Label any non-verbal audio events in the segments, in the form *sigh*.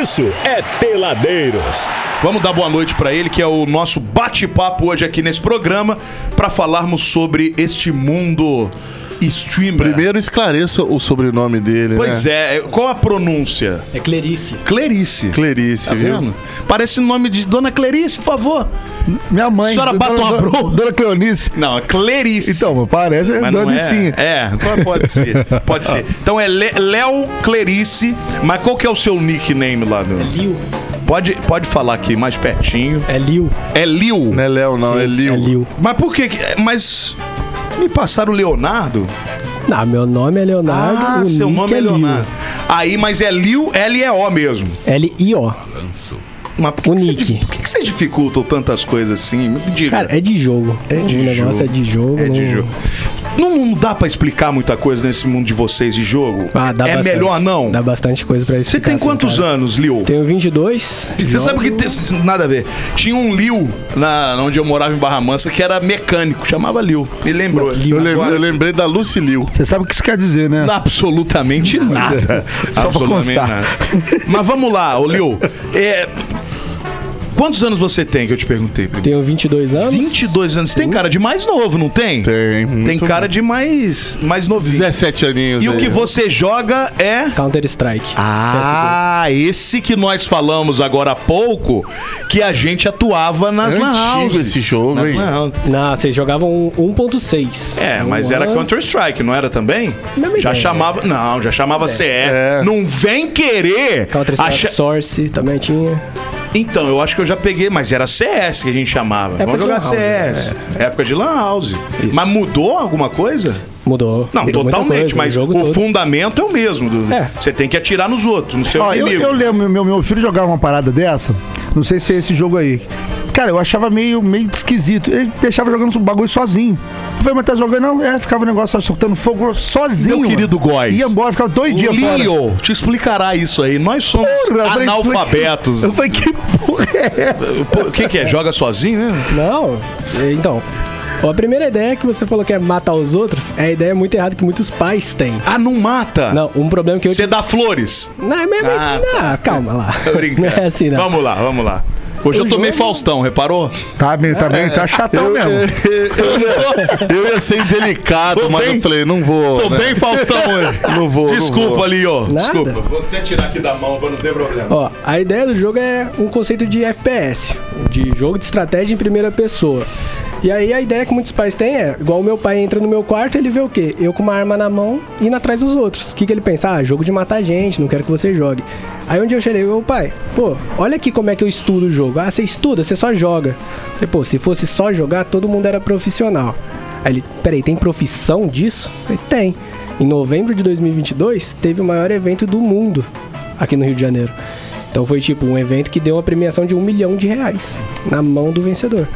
isso é Peladeiros. Vamos dar boa noite pra ele, que é o nosso bate-papo hoje aqui nesse programa, pra falarmos sobre este mundo streamer. Primeiro esclareça o sobrenome dele, Pois né? é, qual a pronúncia? É Clerice. Clarice. Clerice, Tá viu? vendo? Parece nome de Dona Clarice, por favor. Minha mãe. A senhora dona- Batom dona- Abreu? Dona Cleonice. Não, é Clarice. Então, parece Mas não Dona é. Nicinha. É, pode- ser. Pode ser. Então é Léo Clarice, mas qual que é o seu nickname lá? Meu? Liu. Pode, pode falar aqui mais pertinho. É Liu. É Liu. Não é Léo, não, é Lil. É Liu. Mas por que? Mas me passaram o Leonardo? Não, meu nome é Leonardo. Ah, o seu nick nome é Leonardo. Aí, mas é Liu, L-E-O mesmo. L-I-O. Mas por que, O que, nick. vocês, por que, que vocês dificultam tantas coisas assim? Me diga. Cara, é de jogo. É de o negócio jogo. é de jogo. É de não- jogo. Não, não dá pra explicar muita coisa nesse mundo de vocês de jogo? Ah, dá é bastante. melhor não? Dá bastante coisa pra Você explicar. tem assim, quantos cara. anos, Liu? Tenho 22. Você sabe que jogo- tem- nada a ver. Tinha um Liu na onde eu morava em Barra Mansa que era mecânico, chamava Liu. Me lembrou. Eu, lem- Agora- eu lembrei da Lucy Lil. Você sabe o que isso quer dizer, né? Absolutamente nada. *laughs* Só pra Absolutamente constar. nada. Mas vamos lá, ô Liu. É, Quantos anos você tem que eu te perguntei primeiro? Tenho 22 anos. 22 anos. Tem cara de mais novo, não tem? Tem, muito Tem cara de mais, mais novinho. 17 aninhos. E o aí. que você joga é. Counter-Strike. Ah, esse que nós falamos agora há pouco, que a gente atuava nas É lan houses. esse jogo, Nas hein? CSGO. Não, vocês jogavam 1.6. É, Um mas era. Counter-Strike, não era também? Mesma já ideia. chamava. Não, já chamava CS. É. Não vem querer. Counter-Strike acha- Source também tinha. Então, eu acho que eu já peguei, mas era CS que a gente chamava. Época Vamos jogar lan house, CS. Época de Lan House. Isso. Mas mudou alguma coisa? Mudou. Não, Mudou totalmente, coisa, mas jogo o todo. fundamento é o mesmo. do- É. Você tem que atirar nos outros, no seu Ó, eu, inimigo. eu lembro, meu, meu filho jogava uma parada dessa. Não sei se é esse jogo aí. Cara, eu achava meio, meio esquisito. Ele deixava jogando um bagulho sozinho. Eu falei, mas tá jogando? Não, é, ficava o negócio soltando fogo sozinho. Meu querido mano. Góis. Ia embora, ficava dois dias fora. Leo te explicará isso aí. Nós somos Porra, analfabetos. Eu falei, que porra é essa? O que, que é? Joga sozinho, né? Não, então. ó, A primeira ideia que você falou que é matar os outros é a ideia muito errada que muitos pais têm. Ah, não mata. Não, um problema que eu. Você dá flores. Não, é mesmo. Ah, não, tá. calma lá. Tô brincando. *laughs* Não é assim, não. Vamos lá, vamos lá. Hoje eu tomei jogo- Faustão, reparou? Tá, bem, tá bem, tá chatão mesmo. *laughs* Eu ia ser indelicado, Tô mas bem- eu falei, não vou. Tô né? bem Faustão *laughs* hoje. Não vou. não Desculpa vou. ali, ó. Nada. Desculpa. Vou até tirar aqui da mão pra não ter problema. Ó, a ideia do jogo é um conceito de FPS, de jogo de estratégia em primeira pessoa. E aí a ideia que muitos pais têm é, igual o meu pai entra no meu quarto, ele vê o quê? Eu com uma arma na mão indo atrás dos outros. O que, que ele pensa? Ah, jogo de matar gente, não quero que você jogue. Aí um dia eu cheguei, ô pai, pô, olha aqui como é que eu estudo o jogo. Ah, você estuda, você só joga. Falei, pô, se fosse só jogar, todo mundo era profissional. Aí ele, peraí, tem profissão disso? Falei, tem. Em novembro de 2022, teve o maior evento do mundo aqui no Rio de Janeiro. Então foi tipo um evento que deu uma premiação de um milhão de reais na mão do vencedor.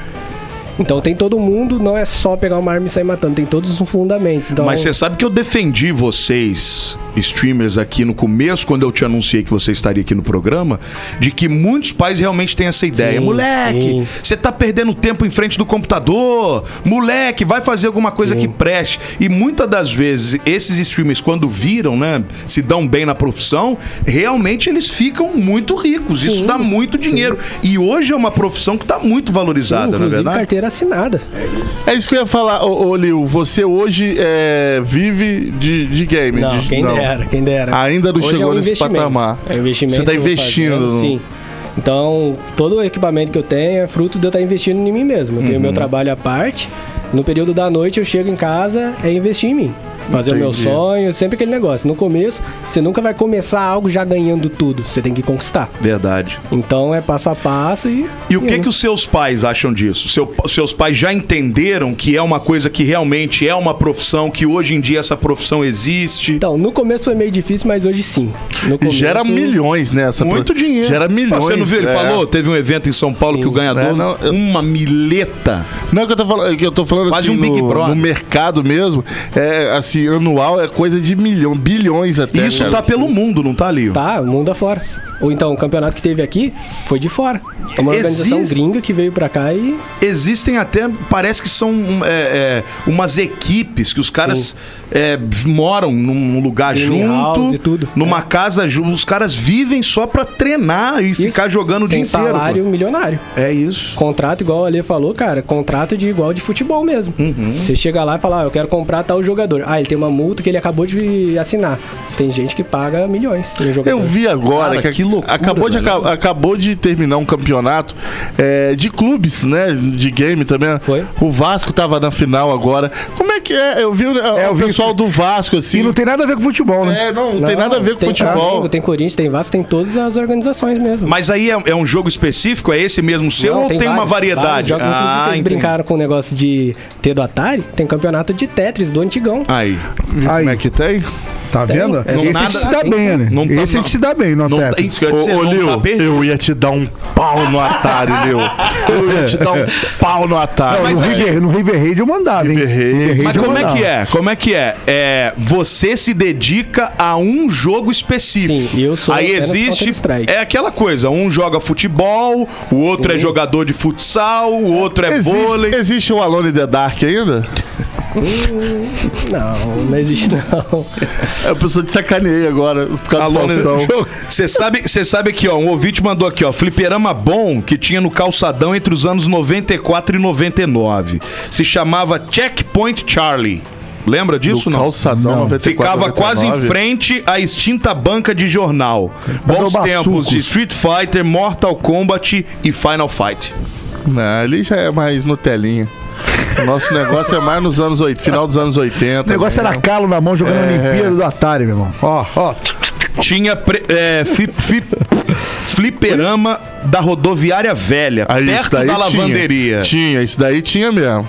Então tem todo mundo, não é só pegar uma arma e sair matando, tem todos os fundamentos. Então, Mas você sabe que eu defendi vocês, streamers, aqui no começo, quando eu te anunciei que você estaria aqui no programa, de que muitos pais realmente têm essa ideia. Sim, Moleque, sim. você tá perdendo tempo em frente do computador. Moleque, vai fazer alguma coisa que preste. E muitas das vezes, esses streamers, quando viram, né, se dão bem na profissão, realmente eles ficam muito ricos. Isso Sim, dá muito dinheiro. E hoje é uma profissão que tá muito valorizada, na inclusive verdade. carteira assinada. É isso que eu ia falar, ô, ô Lil. Você hoje é, vive de, de game. Não, de- quem dera, quem dera. Ainda não Hoje chegou é um nesse patamar. É um investimento. Você tá vou investindo. fazendo, Sim. Então, todo o equipamento que eu tenho é fruto de eu estar investindo em mim mesmo. Eu tenho Uhum. meu trabalho à parte. No período da noite eu chego em casa é investir em mim. Fazer o meu Entendi. sonho, sempre aquele negócio. No começo, você nunca vai começar algo já ganhando tudo. Você tem que conquistar. Verdade. Então é passo a passo e. E o que que os seus pais acham disso? Seu- seus pais já entenderam que é uma coisa que realmente é uma profissão, que hoje em dia essa profissão existe? Então, no começo foi meio difícil, mas hoje sim. No E começo, gera milhões nessa. Muito pro- dinheiro. Gera milhões. Você não viu? Ele é. falou, teve um evento em São Paulo Sim. que o ganhador, É, não, eu- uma mileta. Não, é que eu tô falando, é que eu tô falando Quase assim, um Big no, Brother. no mercado mesmo, é assim, anual é coisa de milhão, bilhões até. Isso cara. tá pelo mundo, não tá, Lio? Tá, o mundo afora. Ou então, o campeonato que teve aqui foi de fora. É uma organização Existe- gringa que veio pra cá e. Existem até, parece que são é, é, umas equipes que os caras é, moram num lugar Game junto, e tudo. numa casa, ju- os caras vivem só pra treinar e ficar jogando o dia Tem inteiro. pô. salário milionário. É isso. Contrato, igual o Ale falou, cara, contrato de igual de futebol mesmo. Uhum. Você chega lá e fala, ah, eu quero comprar tal jogador. Ah, ele tem uma multa que ele acabou de assinar. Tem gente que paga milhões. Eu vi agora Cara, que, que loucura, acabou, de, acabou de terminar um campeonato é, de clubes, né? De game também. Foi. O Vasco tava na final agora. Como é que é? Eu vi É, eu vi pessoal do Vasco, assim. E não tem nada a ver com futebol, né? É, não, não tem nada a ver com tem futebol. Flamengo, tem Corinthians, tem Vasco, tem todas as organizações mesmo. Mas aí é, é um jogo específico? É esse mesmo seu Não, ou tem, uma vários, variedade? vários jogos. Ah, vocês entendi. brincaram com o negócio de ter do Atari, tem campeonato de Tetris do antigão. Aí. Aí. Como é que tem? Tá Tem. vendo? É, Esse não é que se nada- dá bem, né? Não tá- Esse é não. que se dá bem no Não, tá- isso que eu ia dizer, Ô, tá perdido. eu ia te dar um pau no Atari, Lil. Eu ia te dar um *laughs* pau no Atari. Não, no, River, no River Raid eu mandava, hein? River Raid. River Mas como é que é? Como é que é? é? Você se dedica a um jogo específico. Sim, eu sou Aí existe. É aquela coisa: um joga futebol, o outro é Sim. jogador de futsal, o outro é existe, vôlei. existe o Alone in the Dark ainda? Não, não existe não. É, A pessoa te sacaneei agora por causa do Alone- Faustão. *laughs* Você sabe, você sabe aqui, ó, um ouvinte mandou aqui, ó, fliperama bom que tinha no calçadão entre os anos 94 e 99. Se chamava Checkpoint Charlie. Lembra disso, No não? calçadão, 94, Ficava quase em 99. frente à extinta banca de jornal. Bons tempos de Street Fighter, Mortal Kombat e Final Fight. Não, ali já é mais Nutelinha. O nosso negócio é mais nos anos 80, final dos anos 80. O negócio né? era calo na mão jogando É. Olimpíada do Atari, meu irmão. Ó, ó. Tinha pre- é, fi- fi- fliperama da rodoviária velha, Aí, isso perto daí da tinha. lavanderia. Tinha, isso daí tinha mesmo.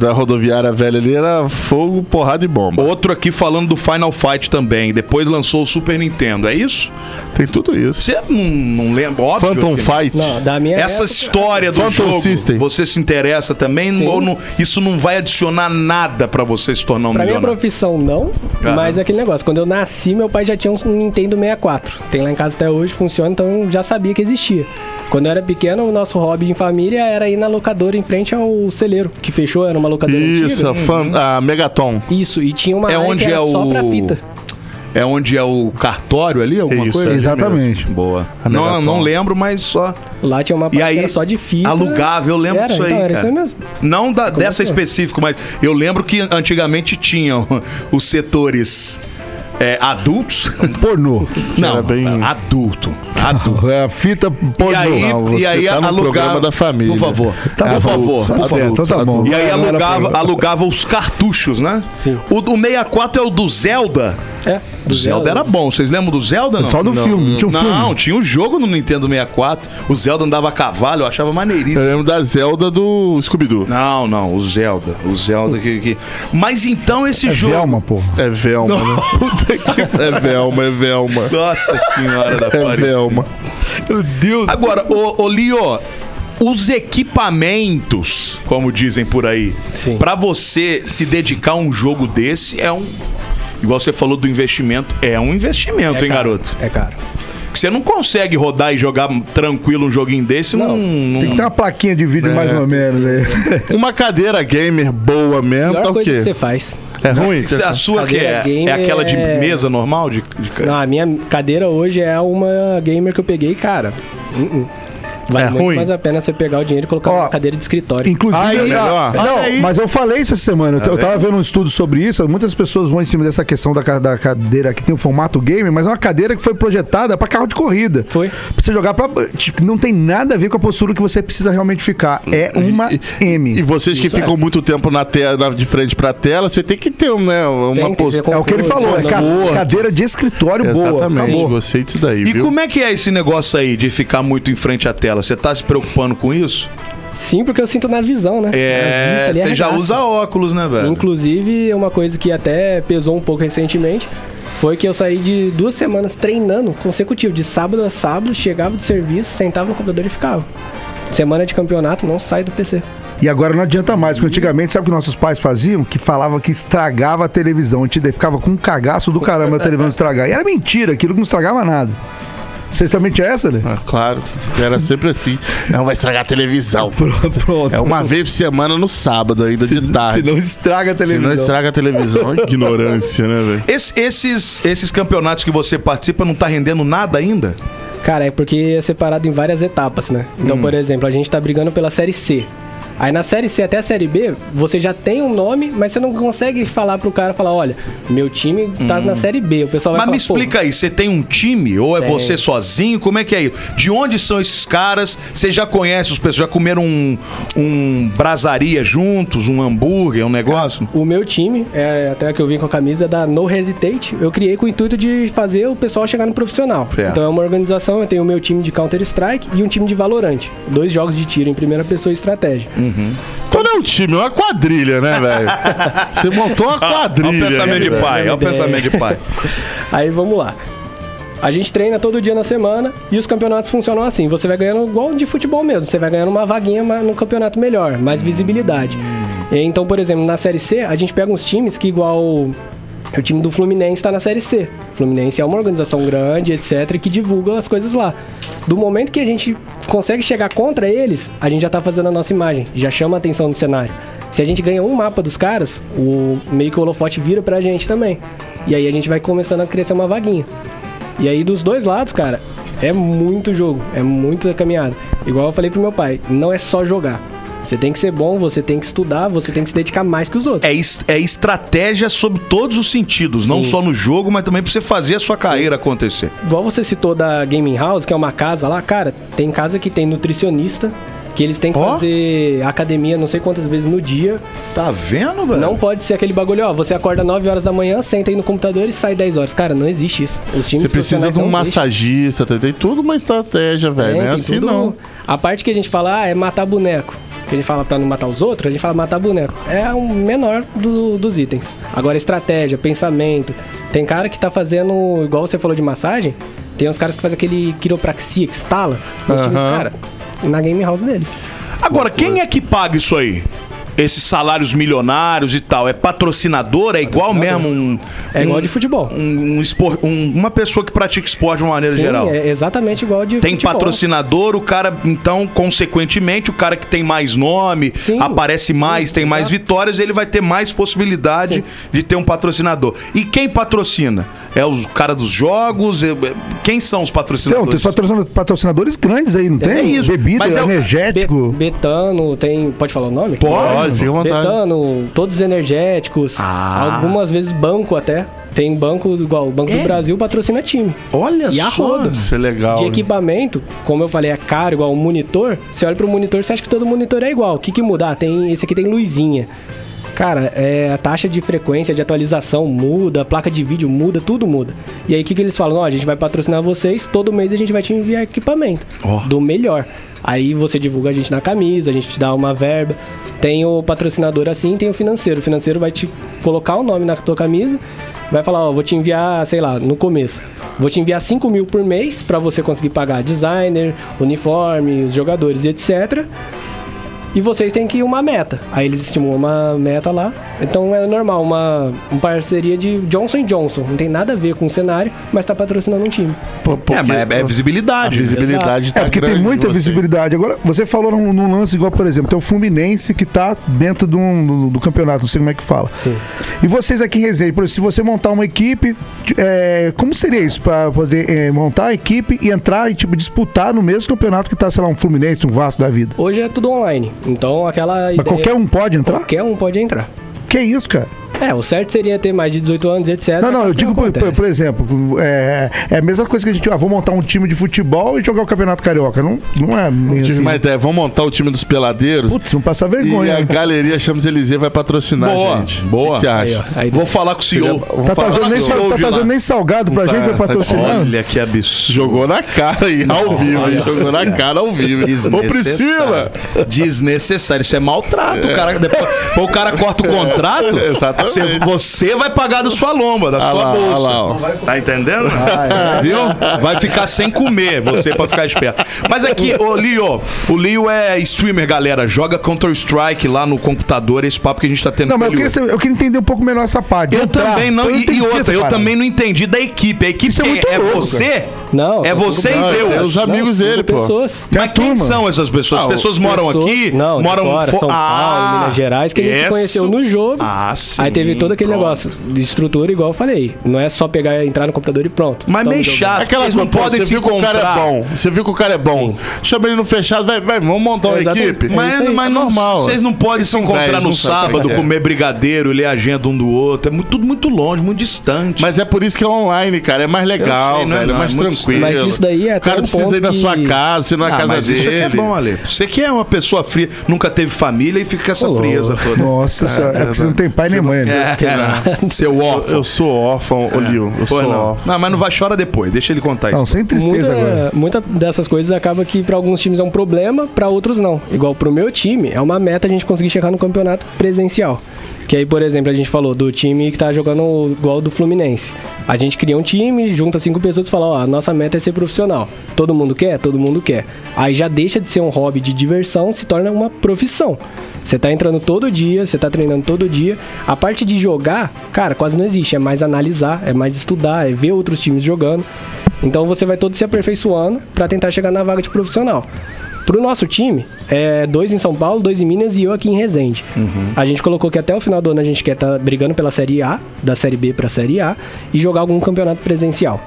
Da rodoviária velha ali era fogo, porrada e bomba. Outro aqui falando do Final Fight também. Depois lançou o Super Nintendo. É isso? Tem tudo isso. Você não, não lembra? Óbvio. Phantom que- Fight. Não, da minha Essa época- história do Phantom jogo, System. você se interessa também? Sim. Ou não- isso não vai adicionar nada pra você se tornar um Pra minha milionário? profissão, não. Aham. Mas é aquele negócio. Quando eu nasci, meu pai já tinha um Nintendo 64. Tem lá em casa até hoje, funciona, então eu já sabia que existia. Quando eu era pequeno, o nosso hobby em família era ir na locadora em frente ao celeiro, que fechou, era uma locadora Isso, a, antiga. fan, a Megaton. Isso, e tinha uma É onde que era é só o- pra fita. É onde é o cartório ali? Alguma Isso, coisa? é. Exatamente. Boa. Não, não lembro, mas só. Lá tinha uma E parte aí, só de fita. alugava, eu lembro Era, disso aí. então, era cara. isso aí mesmo. Não da, dessa assim? específico, mas eu lembro que antigamente tinham *laughs* os setores é, adultos. *laughs* Pornô. Não, era bem- adulto. Adulto. É, fita pornô. E aí, Não, você e aí tá no alugava. programa da família. Por favor. Tá por bom. favor. Tá certo, então tá bom. E aí Não alugava, alugava os cartuchos, né? Sim. O do 64 é o do Zelda. É, O Zelda era bom. Vocês lembram do Zelda? Não? Só do não. filme, tinha um não, filme. tinha um jogo no Nintendo 64. O Zelda andava a cavalo, eu achava Eu maneiríssimo. lembro da Zelda do Scooby-Doo. Não, não, o Zelda. O Zelda que. que- Mas então esse É jogo. Velma, pô. É Velma, né? Puta que- É Velma, é Velma. Nossa senhora da *laughs* É. Velma. Meu Deus. Agora, ô, ô Lio, os equipamentos, como dizem por aí, pra você se dedicar a um jogo desse é um. Igual você falou do investimento, é um investimento, hein, caro, garoto? É caro. Porque Você não consegue rodar e jogar tranquilo um joguinho desse, não. não- Tem que ter uma plaquinha de vídeo mais ou menos aí. Uma cadeira gamer boa mesmo, Pior tá o coisa quê? que você faz. É ruim? A sua que é, é aquela de mesa normal? De, de- Não, a minha cadeira hoje é uma gamer que eu peguei, cara. uh-uh. Vale É muito ruim? mais a pena você pegar o dinheiro e colocar Ó, uma cadeira de escritório. Inclusive, Aí, eu- melhor. não, aí. mas eu falei isso essa semana. Eu, eu tava vendo um estudo sobre isso. Muitas pessoas vão em cima dessa questão da, da cadeira que tem o formato game, mas é uma cadeira que foi projetada pra carro de corrida. Foi. Pra você jogar pra. Tipo, não tem nada a ver com a postura que você precisa realmente ficar. É uma M. E vocês que Isso é. ficam muito tempo na tela, de frente pra tela, você tem que ter né, uma postura. É o que ele falou, é ca- Boa. cadeira de escritório boa. Exatamente, gostei disso daí, E viu? como é que é esse negócio aí de ficar muito em frente à tela? Você tá se preocupando com isso? Sim, porque eu sinto na visão, né? É, você já usa óculos, né, velho? Inclusive, uma coisa que até pesou um pouco recentemente foi que eu saí de duas semanas treinando consecutivo, de sábado a sábado, chegava do serviço, sentava no computador e ficava. Semana de campeonato, não sai do PC. E agora não adianta mais, porque antigamente, sabe o que nossos pais faziam? Que falava que estragava a televisão. A gente ficava com um cagaço do caramba a televisão estragar. E era mentira, aquilo que não estragava nada. Você também tinha essa, né? Ah, claro, era sempre assim. Não vai estragar a televisão. *laughs* Pronto, pronto. É uma vez por semana no sábado, ainda de tarde. Se não estraga a Se televisão. não estraga a televisão. Ignorância, né, velho? Esse- esses, esses campeonatos que você participa não tá rendendo nada ainda? Cara, é porque é separado em várias etapas, né? Hum. Então, por exemplo, a gente tá brigando pela Série C. Aí na Série C até a Série B, você já tem um nome, mas você não consegue falar pro cara, falar, olha, meu time tá na Série B. O pessoal vai Hum. Mas me falar, "Pô, explica aí, você tem um time ou é Tem. você sozinho? Como é que é isso? De onde são esses caras? Você já conhece os pessoas? Já comeram um, um brasaria juntos, um hambúrguer, um negócio? O meu time, é, até que eu vim com a camisa da No Hesitate, eu criei com o intuito de fazer o pessoal chegar no profissional. Certo. Então é uma organização, eu tenho o meu time de Counter-Strike e um time de Valorant. Dois jogos de tiro em primeira pessoa e estratégia. Então não é um time, é uma quadrilha, né, velho? *laughs* Você montou uma Olha quadrilha. o pensamento de né, pai, olha o pensamento de pai. *laughs* Aí vamos lá. A gente treina todo dia na semana e os campeonatos funcionam assim. Você vai ganhando igual de futebol mesmo. Você vai ganhando uma vaguinha no campeonato melhor, mais visibilidade. E Então, por exemplo, na Série C, a gente pega uns times que igual o time do Fluminense está na Série C. O Fluminense é uma organização grande, etc, que divulga as coisas lá. Do momento que a gente consegue chegar contra eles, a gente já tá fazendo a nossa imagem, já chama a atenção no cenário. Se a gente ganha um mapa dos caras, o meio que o holofote vira pra gente também. E aí a gente vai começando a crescer uma vaguinha. E aí dos dois lados, cara, é muito jogo, é muita caminhada. Igual eu falei pro meu pai, não é só jogar. Você tem que ser bom, você tem que estudar, você tem que se dedicar mais que os outros. É, es- é estratégia sob todos os sentidos, não Sim. só no jogo, mas também pra você fazer a sua carreira acontecer. Igual você citou da Gaming House, que é uma casa lá, cara, tem casa que tem nutricionista, que eles têm que Ó. fazer academia não sei quantas vezes no dia. Tá vendo, velho? Não pode ser aquele bagulho, ó, você acorda 9 horas da manhã, senta aí no computador e sai 10 horas. Cara, não existe isso. Os times Você precisa de um massagista, tem, tem tudo uma estratégia, velho. Tem, Não é assim, tudo- não. A parte que a gente fala ah, é matar boneco. Que a gente fala pra não matar os outros, a gente fala matar boneco. É o menor do- dos itens. Agora, estratégia, pensamento. Tem cara que tá fazendo, igual você falou de massagem, tem uns caras que fazem aquele quiropraxia que estala. times, Aham. Cara, na game house deles. Agora, quem é que paga isso aí? Esses salários milionários e tal? É patrocinador? É igual mesmo um. É igual um- de futebol. Um, um espor- um- uma pessoa que pratica esporte de uma maneira Sim, geral. é exatamente igual de Tem futebol. patrocinador, o cara, então, consequentemente, o cara que tem mais nome, Sim. aparece mais, Sim, tem mais vitórias, ele vai ter mais possibilidade Sim. de ter um patrocinador. E quem patrocina? É o cara dos jogos? É- é- Quem são os Então, patrocinadores? tem os patrocina- patrocinadores grandes aí, não tem? É isso. Bebida, Mas é energético. Be- Betano, tem. Pode falar o nome? Pode, fica à vontade. Todos energéticos. Ah. Algumas vezes banco até. Tem banco igual o Banco É? do Brasil patrocina time. Olha E a só. roda. Isso é legal. De né? equipamento, como eu falei, é caro, igual o monitor. Você olha pro monitor, você acha que todo monitor é igual. O que, que muda? Ah, tem, esse aqui tem luzinha. Cara, é, a taxa de frequência de atualização muda, a placa de vídeo muda, tudo muda. E aí o que, que eles falam? Ó, a gente vai patrocinar vocês, todo mês a gente vai te enviar equipamento Ó. do melhor. Aí você divulga a gente na camisa, a gente te dá uma verba. Tem o patrocinador assim, tem o financeiro. O financeiro vai te colocar o nome na tua camisa, vai falar, ó, vou te enviar, sei lá, no começo. Vou te enviar 5 mil por mês pra você conseguir pagar designer, uniforme, os jogadores e etc. E vocês têm que ir uma meta. Aí eles estimulam uma meta lá. Então é normal, uma, uma parceria de Johnson Johnson. Não tem nada a ver com o cenário, mas tá patrocinando um time. Pô, porque É, mas é, é a visibilidade. visibilidade tá É, porque tem muita visibilidade. Agora, você falou num, num lance igual, por exemplo, tem o Fluminense que tá dentro do, do, do campeonato, não sei como é que fala. Sim. E vocês aqui em Resende, por exemplo, se você montar uma equipe, é, como seria isso para poder é, montar a equipe e entrar e tipo disputar no mesmo campeonato que tá, sei lá, um Fluminense, um Vasco da vida? Hoje é tudo online. Então aquela Mas ideia- qualquer um pode entrar? Qualquer um pode entrar. Que isso, cara? É, o certo seria ter mais de 18 anos, etc. Não, não, eu Não digo, por, por- exemplo, é, é a mesma coisa que a gente, ah, vou montar um time de futebol e jogar o Campeonato Carioca. Não, não é meio Tive assim. uma ideia, vamos montar o time dos peladeiros. Putz, vão passar e vergonha. a né? galeria Champs-Élysées vai patrocinar Boa, a gente. boa. O que você Aí, acha? ó, aí Vou falar com o senhor. Tá trazendo, nem, sal- tá trazendo nem salgado pra Tá, gente, vai tá, patrocinar. Olha que absurdo. Jogou na cara aí, ao vivo. hein? Jogou na cara ao vivo. Ô, Priscila! Desnecessário. Isso é maltrato. O cara, depois, o cara corta o contrato. *laughs* Exatamente. Você, você vai pagar da sua lomba, da Ah sua lá, bolsa. ah lá. Tá entendendo? *laughs* Viu? Vai ficar sem comer, você pra ficar esperto. Mas aqui, ô Lio, o Lio é streamer, galera. Joga Counter-Strike lá no computador, esse papo que a gente tá tendo Não, com mas eu queria, saber- eu queria entender um pouco melhor essa parte. Eu entrar. também não. Eu E, e entendi outra, eu também não entendi da equipe. A equipe Isso é quem muito é louco, você Não, É são você e. Deus. É os amigos cinco dele, pô. pessoas. Mas quem turma. são essas pessoas? As Ah, pessoas moram Pessoas- aqui? Não, moram fora, fo- São Paulo, Ah, Minas Gerais, que a gente essa- conheceu no jogo. Ah, sim. Aí teve todo aquele pronto. negócio de estrutura, igual eu falei. Não é só pegar, entrar no computador e pronto. Mas meio chato. Aquela não podem você se viu que o cara é encontrar. bom. Você viu que o cara é bom. Chama ele no fechado, vai, vai, vamos montar uma equipe. É Mas, isso É não- normal. Vocês não podem se encontrar no não sábado, é. comer brigadeiro, ler a agenda um do outro. É muito- tudo muito longe, muito distante. Mas é por isso que é online, cara. É mais legal, não é velho. É não, mais é muito tranquilo. Mas isso daí é O cara um precisa ir na sua que- casa, você na Ah, casa mas dele. isso aqui é bom, Ale. Você que é uma pessoa fria, nunca teve família e fica com essa Ô, frieza toda. Nossa senhora, é porque você não tem pai nem mãe, né? É, *laughs* seu Eu, órfão. eu sou órfão, ô Lil. Eu sou órfão. não, mas não vai chorar depois, deixa ele contar isso. Não, sem tristeza agora. Muita, muita dessas coisas acaba que pra alguns times é um problema, pra outros não. Igual pro meu time, é uma meta a gente conseguir chegar no campeonato presencial. Que aí, por exemplo, a gente falou do time que tá jogando igual do Fluminense. A gente cria um time, junta cinco pessoas e fala, ó, a nossa meta é ser profissional. Todo mundo quer? Todo mundo quer. Aí já deixa de ser um hobby de diversão, se torna uma profissão. Você tá entrando todo dia, você tá treinando todo dia. A parte de jogar, cara, quase não existe. É mais analisar, é mais estudar, é ver outros times jogando. Então você vai todo se aperfeiçoando pra tentar chegar na vaga de profissional. Pro nosso time, é dois em São Paulo, dois em Minas e eu aqui em Resende. A gente colocou que até o final do ano a gente quer estar brigando pela Série A, da Série B pra Série A, e jogar algum campeonato presencial.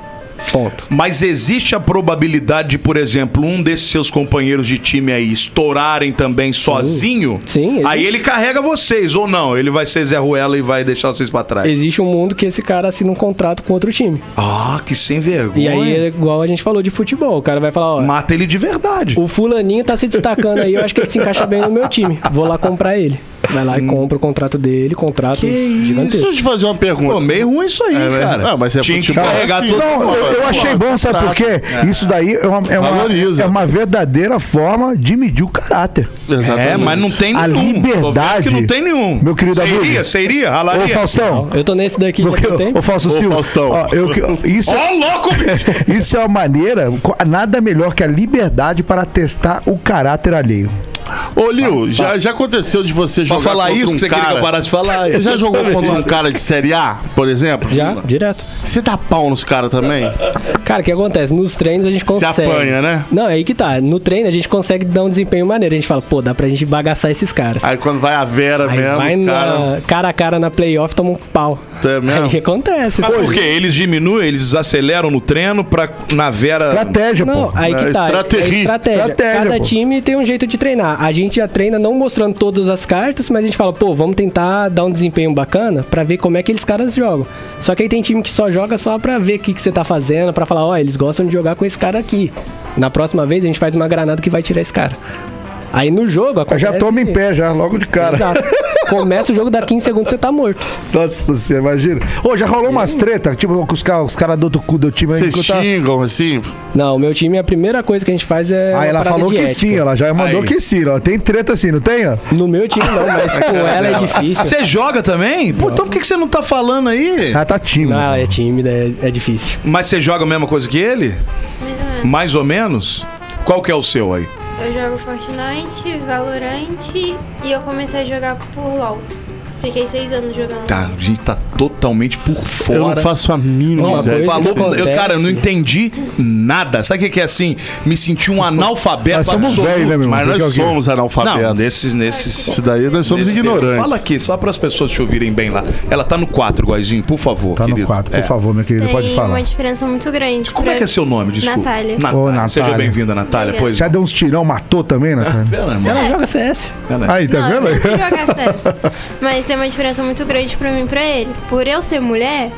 Ponto. Mas existe a probabilidade de, por exemplo, um desses seus companheiros de time aí estourarem também sozinho? Sim, existe. Aí ele carrega vocês, ou não? Ele vai ser Zé Ruela e vai deixar vocês pra trás. Existe um mundo que esse cara assina um contrato com outro time. Ah, que sem vergonha. E aí é igual a gente falou de futebol. O cara vai falar, ó, Mata ele de verdade. o fulaninho tá se destacando aí, eu acho que ele se encaixa bem no meu time. Vou lá comprar ele. Vai lá e compra o contrato dele, contrato Deixa gigantesco. eu te fazer uma pergunta. Pô, meio ruim isso aí, É, né? cara. Não, mas é Tinha que futebol, carregar assim, todo Não, eu, eu achei bom, sabe por quê? Isso daí é uma, é, uma, é uma verdadeira forma de medir o caráter. Exatamente. É, mas não tem A nenhum. Vendo liberdade, que não tem nenhum. meu querido Você amigo. Você iria? Ô, Ralaria? Faustão. Eu tô nesse daqui Meu, já tem ô, Fausto Ô, Silva. Faustão. ó, eu- isso, Ó, louco, bicho! *laughs* isso é uma maneira, nada melhor que a liberdade para testar o caráter alheio. Ô, Lil, já, já aconteceu de você Pra jogar falar contra isso, um que você cara... queria que eu parasse de falar. Você já jogou *laughs* contra um cara de Série A, por exemplo? Já, direto. Você dá pau nos caras também? Cara, o que acontece? Nos treinos a gente consegue. apanha, né? Não, é aí que tá. No treino a gente consegue dar um desempenho maneiro. A gente fala, pô, dá pra gente bagaçar esses caras. Aí quando vai a Vera Aí mesmo, vai os na, caras... cara a cara na playoff, toma um pau. É mesmo? Aí acontece. Mas por quê? Eles diminuem, eles desaceleram no treino pra na Vera. Estratégia, Não, pô. aí que É tá. é estratégia. estratégia. Estratégia, Cada pô. time tem um jeito de treinar. A gente já treina não mostrando todas as cartas, mas a gente fala, pô, vamos tentar dar um desempenho bacana pra ver como é que eles caras jogam. Só que aí tem time que só joga só pra ver o que, que você tá fazendo, pra falar, ó, eles gostam de jogar com esse cara aqui. Na próxima vez a gente faz uma granada que vai tirar esse cara. Aí no jogo Eu acontece... já toma em pé, já, logo de cara. Exato. Começa o jogo, dá 15 segundos você tá morto. Nossa, você imagina. Ô, já rolou umas treta, tipo, com os caras os cara do outro cu do time aí. Vocês que eu tava- xingam, assim? Não, o meu time, a primeira coisa que a gente faz é. Ah, ela falou que ética. sim, ela já mandou Aí. que sim. Ó. Tem treta assim, não tem? Ó? No meu time não, mas com *laughs* ela é difícil. Você joga também? Pô, então por que que você não tá falando aí? Ela tá tímida. Não, ela é tímida, é, é difícil. Mas você joga a mesma coisa que ele? Mais ou menos? Qual que é o seu aí? Eu jogo Fortnite, Valorant e eu comecei a jogar por LoL. Fiquei seis anos jogando. Tá, a gente tá totalmente por fora. Eu não faço a mínima Não, ideia. falou, eu, cara, eu não entendi nada. Sabe o que que é assim? Me senti um analfabeto Nós somos absoluto. velhos, né, meu irmão? Mas nós somos analfabetos. Não, nesses, nesses. Isso daí nós somos ignorantes. Fala aqui, só para as pessoas te ouvirem bem lá. Ela tá no 4, Guazinho, por favor. Tá no querido. quadro, por É. favor, minha querida, Tem pode falar. uma diferença muito grande. Como pra- é que é seu nome? Desculpa. Natália. Ô, Seja Natália. bem-vinda, Natália. Pois Já deu uns tirão, matou também, Natália? Pera, irmão. Ela joga CS. Aí, tá não, vendo? não sei jogar CS. *laughs* Mas tem uma diferença muito grande pra mim e pra ele. Por eu ser mulher,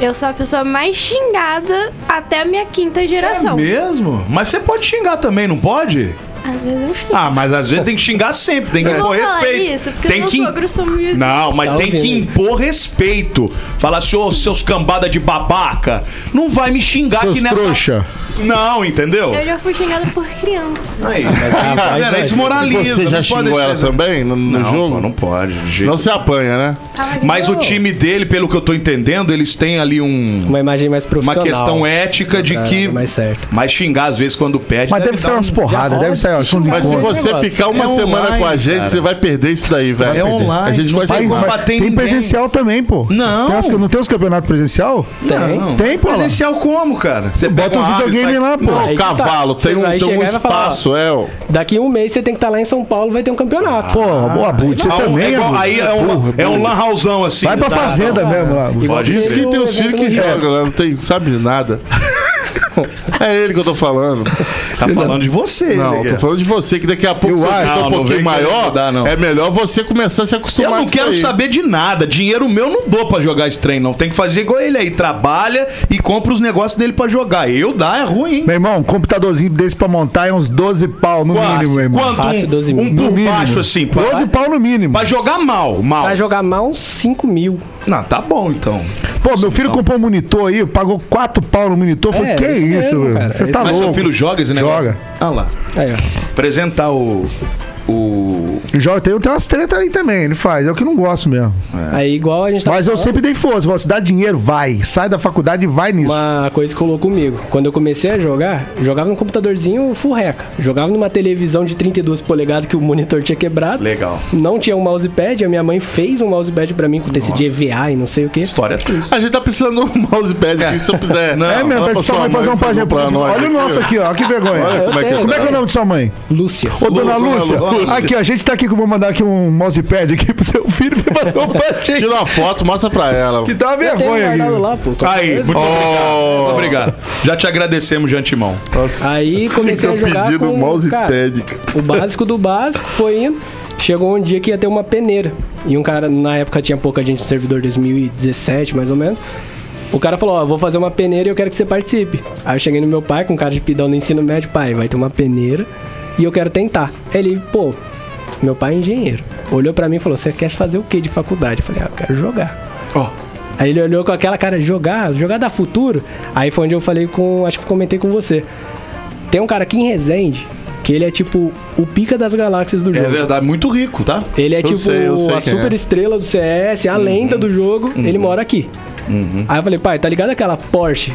eu sou a pessoa mais xingada até a minha quinta É geração. mesmo? Mas você pode xingar também, não pode? Às vezes eu xingo. Ah, mas às vezes tem que xingar sempre, tem que impor falar respeito. isso, porque tem meus que sogros são. Não, mas Tá tem que impor respeito. Falar assim, ô, seus cambada de babaca, não vai me xingar Seus aqui nessa. trouxa. Não, entendeu? Eu já fui xingada por criança. Aí, Ah, tá vai, vendo? Aí vai. desmoraliza. Você já não xingou pode ela fazer- também no, no não, jogo? pô, não pode. de jeito Senão você apanha, né? Mas o time dele, pelo que eu tô entendendo, eles têm ali um, Uma imagem mais uma profissional. questão ética de É, que. mais certo. Mas xingar às vezes quando pede. Mas deve, ser dar umas um- porradas, deve de sair É, Mas se Conta. você negócio. ficar uma É semana online, com a gente, cara. você vai perder isso daí, velho. É online, A gente não vai ser. combater tem ninguém. presencial também, pô. Não. Tem as- não tem os campeonatos presencial? Não. Tem, pô. Presencial como, cara? Você Bota um videogame sai- lá, pô. Não, tá. cavalo, tem Você um, tem falar, espaço, é. ó. Daqui um mês você tem que estar lá em São Paulo, vai ter um campeonato. Pô, boa, Bud, você Ah, também, é aí é um, é um lan houseão assim. Vai pra Tá, fazenda mesmo lá. Pode que tem o evento que né? não tem, sabe nada. *laughs* É ele que eu tô falando. Tá falando de você. Não, né? tô falando de você, que daqui a pouco Eu se você Não, um não pouquinho maior, mudar, não. é melhor você começar a se Eu acostumar não com isso quero aí. saber de nada. Dinheiro meu eu não dou pra jogar esse trem, não. Tem que fazer igual ele aí. Trabalha e compra os negócios dele pra jogar. Eu dá, é ruim, hein? Meu irmão, um computadorzinho desse pra montar é uns 12 pau no Quase. mínimo, meu irmão. Quanto? Fácil, 12 um, mil. um No por mínimo. baixo, assim. Pra, 12 pau no mínimo. pra jogar mal, mal. Pra jogar mal, uns 5 mil. Não, tá bom, então. Pô, meu filho comprou um monitor aí, pagou 4 pau no monitor. Eu Falei, É, que isso isso, mesmo, cara. Você Esse- tá Mas seu louco. filho joga esse negócio? Joga. Ah lá. Aí, ó. Apresentar o... O... Joga, tem, tem umas tretas aí também, ele faz. É o que eu não gosto mesmo. Aí, igual a gente tá Mas eu falando, sempre dei força. Falo, Se dá dinheiro, vai. Sai da faculdade e vai nisso. Uma coisa que colou comigo. Quando eu comecei a jogar, jogava num computadorzinho full reca. Jogava numa televisão de 32 polegadas que o monitor tinha quebrado. Legal. Não tinha um mousepad, a minha mãe fez um mousepad pra mim com tecido de EVA e não sei o que. História triste. A gente tá precisando de um mousepad aqui, se eu puder. Não, *laughs* é mesmo, fala é pra sua mãe fazer um pra página. comprar nós Olha o nosso aqui, ó. Que vergonha. Olha como é que tenho. Como é que é o nome de sua mãe? Lúcia. Ô, dona Lúcia, aqui, ó, a gente tá aqui que eu vou mandar aqui um mousepad aqui pro seu filho pra fazer um *laughs* pra gente. Tira uma foto, mostra pra ela. Que tá uma vergonha aqui. lá, pô. com Aí, muito obrigado. Muito obrigado. Já te agradecemos de antemão. Aí comecei a jogar pedindo com, cara, mousepad. o básico do básico, foi indo. Chegou um dia que ia ter uma peneira. E um cara, na época tinha pouca gente no servidor, 2017 mais ou menos. O cara falou, ó, vou fazer uma peneira e eu quero que você participe. Aí eu cheguei no meu pai, com cara de pidão no ensino médio, pai, vai ter uma peneira e eu quero tentar. Ele, pô, meu pai é engenheiro. Olhou pra mim e falou, você quer fazer o que de faculdade? Eu falei, ah, eu quero jogar. Ó. Aí ele olhou com aquela cara, jogar, jogar da futuro. Aí foi onde eu falei com, acho que comentei com você. Tem um cara aqui em Resende, que ele é tipo o pica das galáxias do É jogo. verdade, muito rico, tá? Ele é tipo sei, eu sei a quem é. super estrela do CS, a lenda do jogo, ele mora aqui. Aí eu falei, pai, tá ligado aquela Porsche?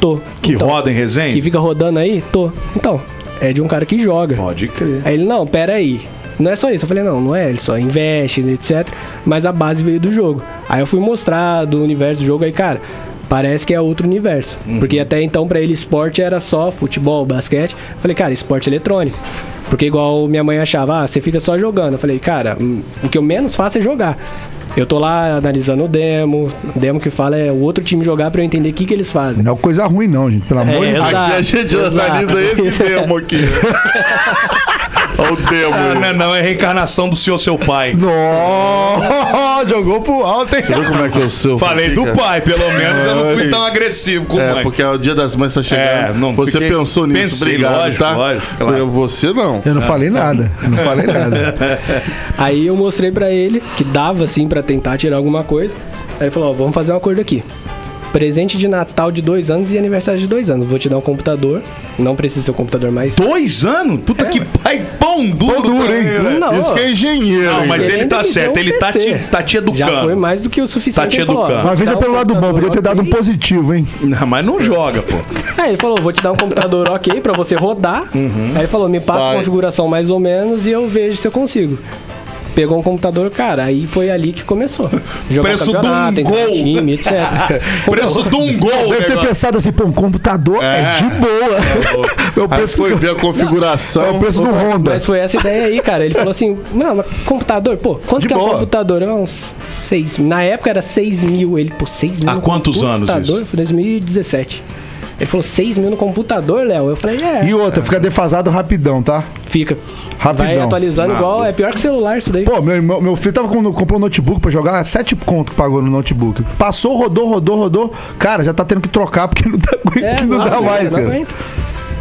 Tô. Que Então, roda em Que resenha? fica rodando aí? Tô. Então, é de um cara que joga. Pode crer. Aí ele, não, pera aí. Não é só isso. Eu falei, não, não é. Ele só investe, etc. Mas a base veio do jogo. Aí eu fui mostrar do universo do jogo. Aí, cara, parece que é outro universo. Porque até então, pra ele, esporte era só futebol, basquete. Eu falei, cara, esporte eletrônico. Porque igual minha mãe achava, ah, você fica só jogando. Eu falei, cara, hum, o que eu menos faço é jogar. Eu tô lá analisando o demo. O demo que fala é o outro time jogar pra eu entender o que, que eles fazem. Não é coisa ruim, não, gente. Pelo amor de Deus. Aqui a gente exato. analisa esse demo aqui. *laughs* Olha o demo. Ah, não, não, é reencarnação do senhor seu pai. Nossa, jogou pro alto, hein? Você viu como é que eu sou? Falei do pai, pelo menos eu não fui tão agressivo com o É, mãe. porque o dia das mães tá chegando. É, não, você fiquei- pensou nisso, pensei, obrigado, lógico, tá? lógico, claro. Eu- Você não. Eu não falei nada. Eu não falei nada. *laughs* Aí eu mostrei pra ele que dava assim pra tentar tirar alguma coisa. Aí ele falou: Ó, vamos fazer um acordo aqui. Presente de Natal de dois anos e aniversário de dois anos. Vou te dar um computador. Não precisa ser um computador mais. Dois anos? Puta que pai pão duro, duro, hein? Não, Isso que é engenheiro. Não, mas ele tá certo, um ele tá te, tá te educando. Já foi mais do que o suficiente. Tá te falou, educando. vou Mas veja dar pelo lado bom, podia ter dado um positivo, hein? Não, mas não joga, pô. *laughs* Aí ele falou, vou te dar um computador ok pra você rodar. Uhum. Aí ele falou, me passa a configuração mais ou menos e eu vejo se eu consigo. Pegou um computador, cara, aí foi ali que começou. Jogar Preço de um gol. time, etc. *laughs* Preço de um gol, Deve ter pensado assim, pô, um computador é, de boa. *laughs* Meu Aí preço foi ver a configuração. é o preço do Honda. Mas foi essa ideia aí, cara. Ele falou assim: Não, mas computador, pô, quanto De que é um boa. computador? Eu, uns 6 Na época era 6 mil. Ele, pô, 6 mil. Há quantos anos computador? isso? Foi 2017. Ele falou 6 mil no computador, Léo. Eu falei, é. E outra, fica defasado rapidão, tá? Fica. Rapidão. Vai atualizando Nada. igual. É pior que celular isso daí. Pô, meu, irmão- meu filho tava com, comprou um notebook pra jogar, sete conto que pagou no notebook. Passou, rodou, rodou, rodou. Cara, já tá tendo que trocar porque não, tá, aguentando, não, dá aguenta, mais, não cara. aguenta.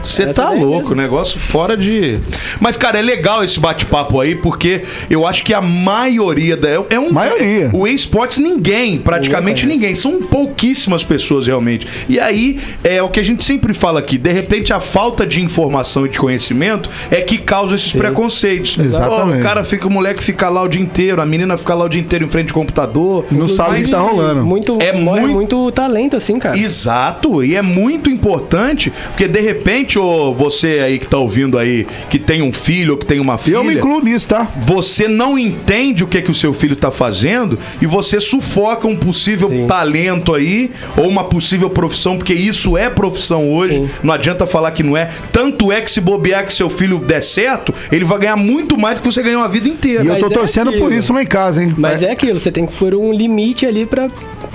Você tá daí louco, mesmo. negócio fora de. Mas, cara, é legal esse bate-papo aí, porque eu acho que a maioria da. É um. Maioria. O esportes ninguém, praticamente Ninguém ninguém. São pouquíssimas pessoas realmente. E aí, é o que a gente sempre fala aqui: de repente, a falta de informação e de conhecimento é que causa esses preconceitos. Exatamente. Ó, o cara fica, o moleque fica lá o dia inteiro, a menina fica lá o dia inteiro em frente ao computador. Não sabe o que tá rolando. Muito, É morre muito- muito talento, assim, cara. Exato, e é muito importante, porque de repente ô, você aí que tá ouvindo aí, que tem um filho ou que tem uma filha. Eu me incluo nisso, tá? Você não entende o que, que o seu filho tá fazendo e você sufoca um possível talento aí ou uma possível profissão, porque isso é profissão hoje. Não adianta falar que não é. Tanto é que se bobear que seu filho der certo, ele vai ganhar muito mais do que você ganhou a vida inteira. E eu Mas tô é torcendo por isso lá em casa, hein? Mas é aquilo, você tem que pôr um limite ali pra.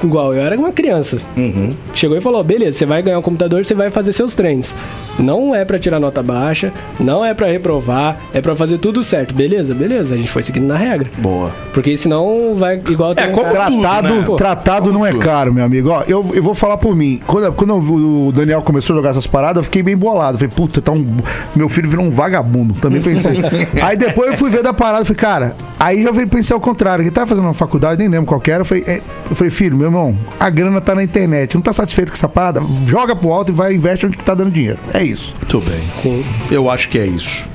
Igual, eu era uma criança. Uhum. Chegou e falou: beleza, você vai ganhar um computador, você vai fazer seus treinos. Não é pra tirar nota baixa, não é pra reprovar, é pra fazer tudo certo. Beleza, beleza. A gente foi seguindo na regra. Boa. Porque senão vai igual um como cara- tudo, Tratado, né? Pô, tratado não é caro, meu amigo. Ó, eu, eu vou falar por mim. Quando, quando o Daniel começou a jogar essas paradas, eu fiquei bem bolado. Falei, puta, tá um, meu filho virou um vagabundo. Também pensei. *laughs* aí depois eu fui ver da parada, falei, cara, aí já veio pensar ao contrário. Que tava fazendo uma faculdade, nem lembro qual que era. Eu falei, é, eu falei, filho, meu irmão, a grana tá na internet. Não tá satisfeito com essa parada? Joga pro alto e vai investe onde que tá dando dinheiro. É isso. Muito bem. Sim. Eu acho que é isso.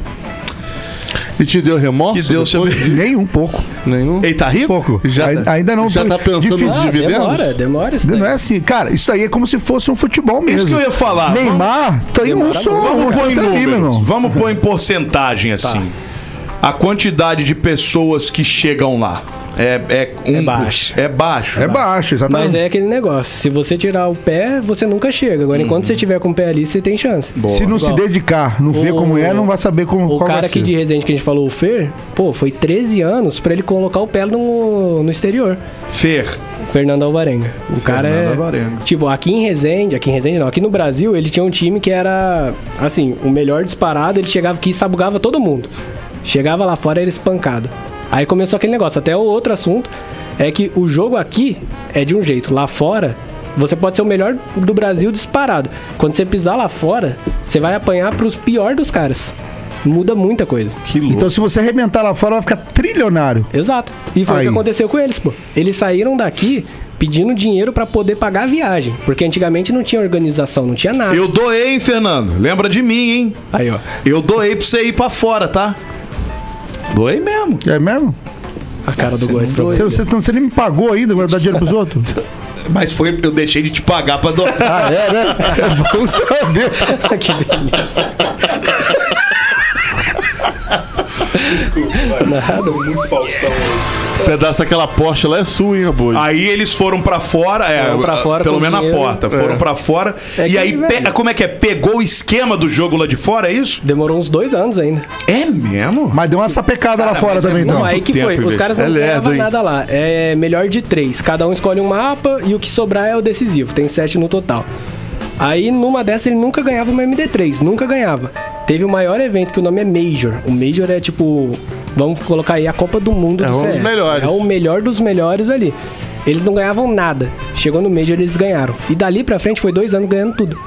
E te deu remorso? Que Deus te abençoe. Nem um pouco. Nenhum? Ele tá rico? Pouco. Já- Ai- ainda não. já tá pensando nos difícil. Ah, dividendos? demora, demora isso. Não é assim, cara, isso aí é como se fosse um futebol mesmo. Isso que eu ia falar. Neymar, tem um só, Vamos pôr em números. Vamos pôr em porcentagem assim. A quantidade de pessoas que chegam lá é, é, um É baixo. É baixo. É baixo, exatamente. Mas é aquele negócio, se você tirar o pé, você nunca chega. Agora, enquanto você tiver com o pé ali, você tem chance. Se não se Igual. dedicar, não ver O- como é, não vai saber como O qual cara aqui de Resende que a gente falou, o Fer, pô, foi 13 anos pra ele colocar o pé no, no exterior. Fer. Fernando Alvarenga. O cara é. Alvarenga. Tipo, aqui em Resende, aqui em Resende não, aqui no Brasil, ele tinha um time que era, assim, o melhor disparado, ele chegava aqui e sabugava todo mundo. Chegava lá fora, era espancado. Aí começou aquele negócio. Até o outro assunto é que o jogo aqui é de um jeito, lá fora. Você pode ser o melhor do Brasil disparado. Quando você pisar lá fora, você vai apanhar pros piores dos caras. Muda muita coisa. Que louco. Então, se você arrebentar lá fora, vai ficar trilionário. Exato. E foi Aí. o que aconteceu com eles, pô. Eles saíram daqui pedindo dinheiro pra poder pagar a viagem. Porque antigamente não tinha organização, não tinha nada. eu doei, hein, Fernando? Lembra de mim, hein? Aí, ó. Eu doei pra você ir pra fora, tá? Doei mesmo. É mesmo? A cara do Góis pra Você, você. você, não- você nem me pagou ainda, vai dar dinheiro pros outros? *laughs* Mas foi, eu deixei de te pagar pra doar. Ah, é, né? É *laughs* bom saber. *laughs* que beleza. Pedaço daquela Porsche lá é sua, hein? Aí eles foram pra fora, é, Foram pra fora pelo menos na porta, foram pra fora. É e aí, pe- como é que é? Pegou o esquema do jogo lá de fora, é isso? Demorou uns dois anos ainda. É mesmo? Mas deu uma sapecada lá fora é também, então. Não, aí que tempo, foi. Os caras não É lerdo, ganhavam hein? nada lá. É melhor de três. Cada um escolhe um mapa e o que sobrar é o decisivo. Tem sete no total. Aí, numa dessas, ele nunca ganhava uma MD3. Nunca ganhava. Teve o maior evento, que o nome é Major. O Major é tipo... Vamos colocar aí a Copa do Mundo É do um dos CS. melhores. É o melhor dos melhores ali. Eles não ganhavam nada. Chegou no Major, eles ganharam. E dali pra frente foi dois anos ganhando tudo.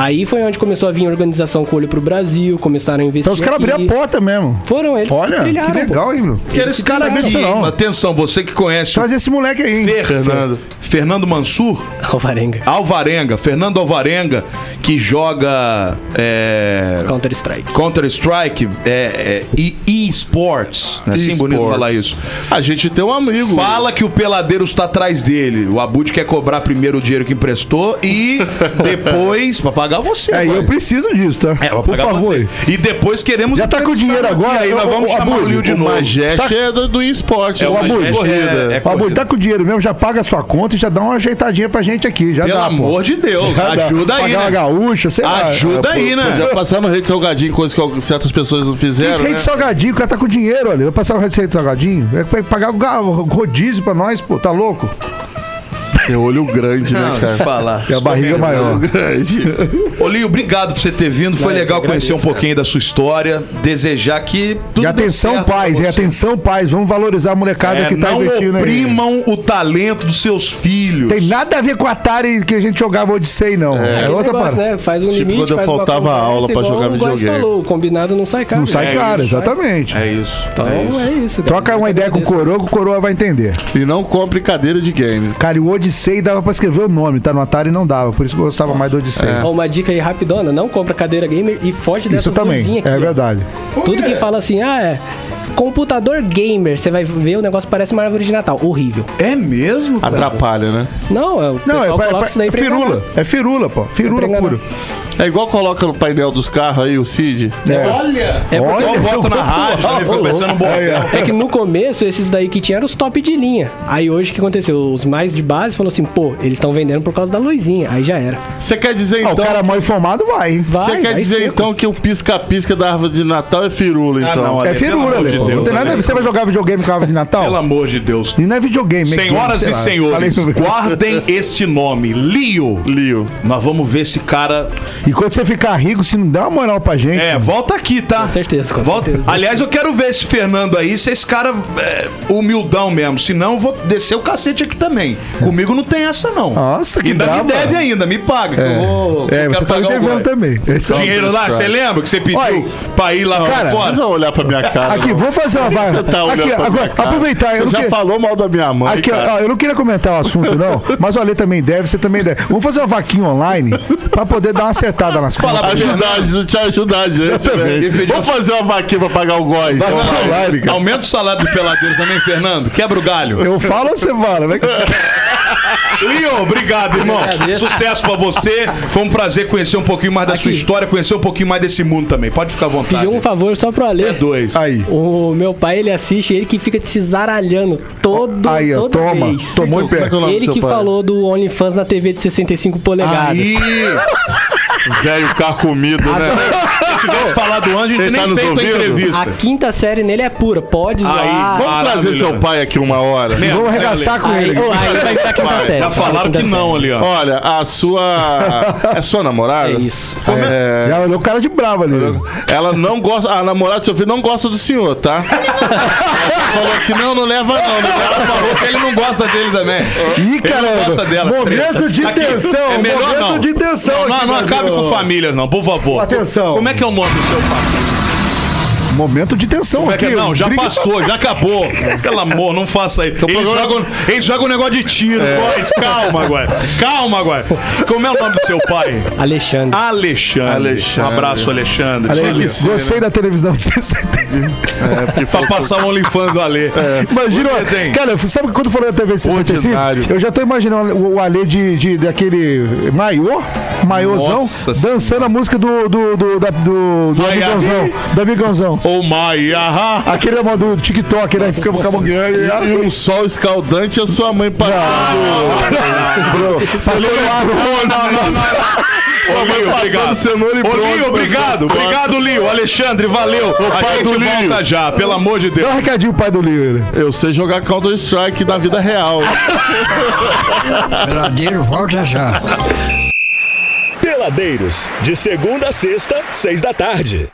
Aí foi onde começou a vir organização com olho pro Brasil, começaram a investir Então os caras abriram a porta mesmo. Foram eles Olha, que, pô. legal, hein, meu? Que era esse cara não. Atenção, você que conhece Traz esse moleque aí, hein? Fer, Fernando. Fernando Mansur, Alvarenga. Alvarenga, Fernando Alvarenga, que joga é, Counter Strike. Counter-Strike é, é, e e-sports. É assim bonito falar isso. A gente tem um amigo. Fala que o Peladeiros tá atrás dele. O Abud quer cobrar primeiro o dinheiro que emprestou e *laughs* depois pra pagar você. É, e eu preciso disso, tá? É, Por pagar favor. você. E depois queremos. Já tá com dinheiro agora? Aí nós Ô, vamos chamar o Lio de O novo. Majeste é do, do esporte. É, o né? Corrida. é- é Ó, Abud, tá com dinheiro mesmo, já paga a sua conta e já dá uma ajeitadinha pra gente aqui. Já Pelo dá, pô. amor de Deus, Já ajuda aí, Pagar uma né? gaúcha, sei lá. Ajuda aí, né? Podia passar no Rede Salgadinho, coisa que certas pessoas não fizeram, Esse né? rede salgadinho, o cara tá com dinheiro, olha. Vai passar o rede salgadinho? Vai pagar o ga- o rodízio pra nós, pô. Tá louco? Tem olho grande, né, cara? falar. E a barriga maior. Olho grande. *laughs* Ô, Lio, obrigado por você ter vindo. Foi Não, legal que conhecer um agradeço, pouquinho da sua história. Desejar que tudo E atenção, certo pra pais, e atenção, pais. Vamos valorizar a molecada É, que tá não investindo aí. oprimam o talento dos seus filhos. Tem nada a ver com a Atari que a gente jogava Odyssey, não. É, Aquele outra negócio, parada. né? Faz um Tipo limite, quando eu faltava aula pra igual jogar videogame. falou, o combinado não sai caro. Não sai É caro, isso. exatamente. É isso. Então é isso. é isso. cara. Troca uma ideia com o Coroa, que o Coroa vai entender. E não compre cadeira de games. Cara, e o Odyssey dava pra escrever o nome, tá? No Atari não dava, por isso que eu gostava mais do Odyssey. Ó, uma dica aí rapidona, não compra cadeira gamer e foge Isso dessas também, luzinhas aqui. é ó. verdade. Tudo que fala assim, ah, é. Computador gamer, você vai ver, o negócio parece uma árvore de Natal. Horrível. É mesmo? cara? Atrapalha, né? Não, é o Não, é, é, coloca isso daí é firula. É firula, pô. Firula pura. É igual coloca no painel dos carros aí, o Cid. Olha! É porque- Olha, bota na rádio, né? Fica parecendo um bordel. É que no começo, esses daí que tinha eram os top de linha. Aí hoje o que aconteceu? Os mais de base falou assim, pô, eles estão vendendo por causa da luzinha. Aí já era. Você quer dizer Ah, então. o cara mal informado vai. Vai, Você quer vai dizer seco. então que o pisca-pisca da árvore de Natal é firula, Ah, então? não, É Ale, pelo firula, amor Deus, Não tem nada a Ale. ver. Você vai jogar videogame com a árvore de Natal? Pelo amor de Deus. E não é videogame. é Senhoras game, e senhores, guardem este nome, Lio. Lio. Nós vamos ver esse cara. E quando você ficar rico, se não dá uma moral pra gente. É, volta aqui, tá? Com certeza, com Volta- certeza. Aliás, eu quero ver esse Fernando aí, se esse cara é humildão mesmo. Senão, eu vou descer o cacete aqui também. Comigo não tem essa, não. Nossa, que Ainda brava. me deve ainda, me paga. que eu vou, É, eu você tá me devendo também. Esse é Dinheiro lá, você lembra que você pediu Olha, pra ir lá cara, pra fora? Precisa olhar pra minha cara. Aqui, não. Vamos fazer uma vaga. Você tá Aqui, agora, aproveitar. Você já que- falou mal da minha mãe, aqui, cara. ó, eu não queria comentar o assunto, não, *laughs* mas o Ale também deve, você também deve. Vamos fazer uma vaquinha online pra poder dar uma acertada nas Fala contas. pra Ajudar, te ajudar gente. também. Vamos fazer uma vaquinha pra pagar o goi. Vai Então, online. Aumenta o salário do peladeiro também, Fernando. Quebra o galho. Eu falo ou você fala? Vai- *laughs* Lio, obrigado, irmão. Sucesso pra você. Foi um prazer conhecer um pouquinho mais da sua Aqui. história, conhecer um pouquinho mais desse mundo também. Pode ficar à vontade. Pedi um favor só pro É Ale. dois. Aí. O meu pai, ele assiste, ele que fica te zaralhando todo, Aí, ó, toda toma. vez. Tomou em Como é pé. que é o nome do Ele seu que pai? falou do OnlyFans na TV de 65 polegadas. Aí, Velho carcomido, né? se tivesse falado antes, a gente Ele nem tá nos feito a ouvindo? entrevista. A quinta série nele é pura, pode zoar. Aí, Vamos trazer seu pai aqui uma hora. Vamos né, arregaçar com Aí, ele. oh, aí ele vai pra quinta série. Já falaram Quinta que não ali, ó. Olha, a sua. É sua namorada? É isso. É, Já olhou o cara de bravo ali. Ela não gosta. A namorada do seu filho não gosta do senhor, tá? Ela falou que não, não leva não. Ela falou que ele não gosta dele também. Ih, Ele não caramba. gosta dela. Momento treta. de Aqui, tensão. É melhor momento não. de tensão. Não, não, não acabe com famílias, não, por favor. Atenção. Como é que é o nome do seu pai? Momento de tensão Como é que aqui. é? Não, já Briga- passou, já acabou. *laughs* Pelo amor, não faça isso. Eles jogam, eles jogam um negócio de tiro, voz. Calma agora. Calma agora. Como é o nome do seu pai? Alexandre. Alexandre. Alexandre. Um abraço, Alexandre. Ale, Tinha que- gostei da televisão de *laughs* 60. Pra passar o OnlyFans do Ale. Imagina, que tem? cara, sabe que quando falou da TV 65? Ordinário. Eu já tô imaginando o, Ale de, de, daquele maiô, maiôzão, Nossa dançando a música do, do, do, da- do, do amigãozão. Do amigãozão. Oh my, ahá. Aquele é do TikTok, né? Fica com a mão E um sol escaldante e a sua mãe passando. Passando água. Não, não, não. Ô, Lio, obrigado. cenoura e Ô, Lio, obrigado. Obrigado, Lio. Alexandre, valeu. A pai gente do Lio. volta já, pelo amor de Deus. Dá um recadinho pai do Lio. Eu sei jogar Counter-Strike da vida real. *laughs* Peladeiro, volta já. Peladeiros, de segunda a sexta, seis da tarde.